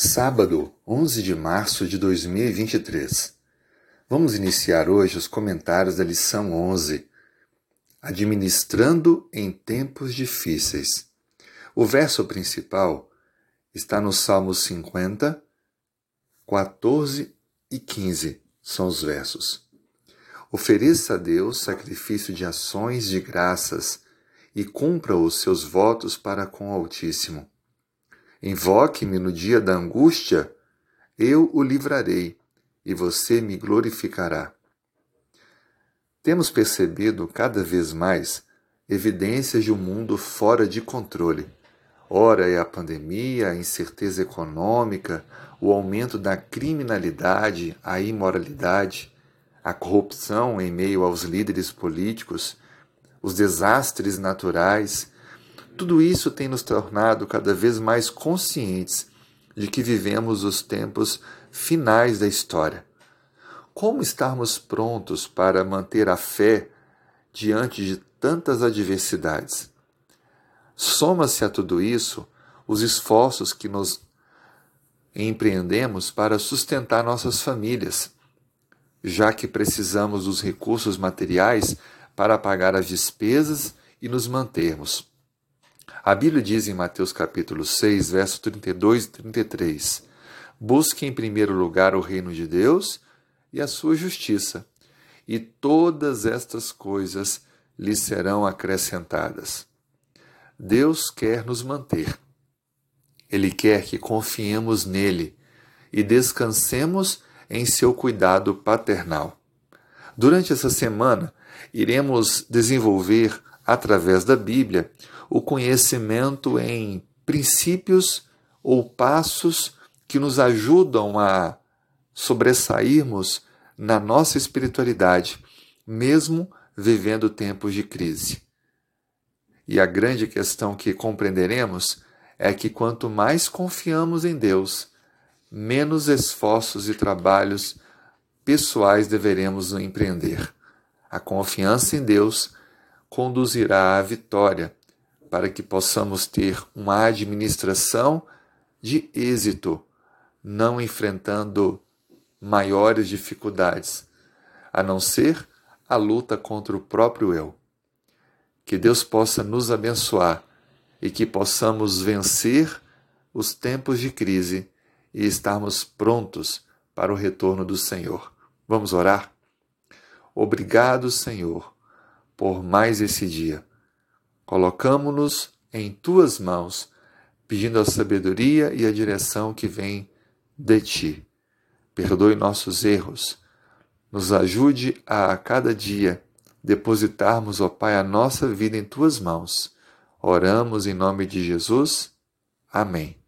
Sábado, 11 de março de 2023. Vamos iniciar hoje os comentários da lição 11. Administrando em tempos difíceis. O verso principal está no Salmo 50, 14 e 15. São os versos. Ofereça a Deus sacrifício de ações de graças e cumpra os seus votos para com o Altíssimo. Invoque-me no dia da angústia, eu o livrarei e você me glorificará. Temos percebido cada vez mais evidências de um mundo fora de controle. Ora é a pandemia, a incerteza econômica, o aumento da criminalidade, a imoralidade, a corrupção em meio aos líderes políticos, os desastres naturais tudo isso tem nos tornado cada vez mais conscientes de que vivemos os tempos finais da história. Como estarmos prontos para manter a fé diante de tantas adversidades? Soma-se a tudo isso os esforços que nos empreendemos para sustentar nossas famílias, já que precisamos dos recursos materiais para pagar as despesas e nos mantermos. A Bíblia diz em Mateus capítulo 6, versos 32 e 33: Busque em primeiro lugar o reino de Deus e a sua justiça, e todas estas coisas lhe serão acrescentadas. Deus quer nos manter. Ele quer que confiemos nele e descansemos em seu cuidado paternal. Durante essa semana, iremos desenvolver, através da Bíblia, o conhecimento em princípios ou passos que nos ajudam a sobressairmos na nossa espiritualidade, mesmo vivendo tempos de crise. E a grande questão que compreenderemos é que quanto mais confiamos em Deus, menos esforços e trabalhos pessoais deveremos empreender. A confiança em Deus conduzirá à vitória para que possamos ter uma administração de êxito, não enfrentando maiores dificuldades, a não ser a luta contra o próprio eu. Que Deus possa nos abençoar e que possamos vencer os tempos de crise e estarmos prontos para o retorno do Senhor. Vamos orar? Obrigado, Senhor, por mais esse dia colocamo-nos em tuas mãos, pedindo a sabedoria e a direção que vem de ti. Perdoe nossos erros, nos ajude a, a cada dia depositarmos, ó Pai, a nossa vida em tuas mãos. Oramos em nome de Jesus. Amém.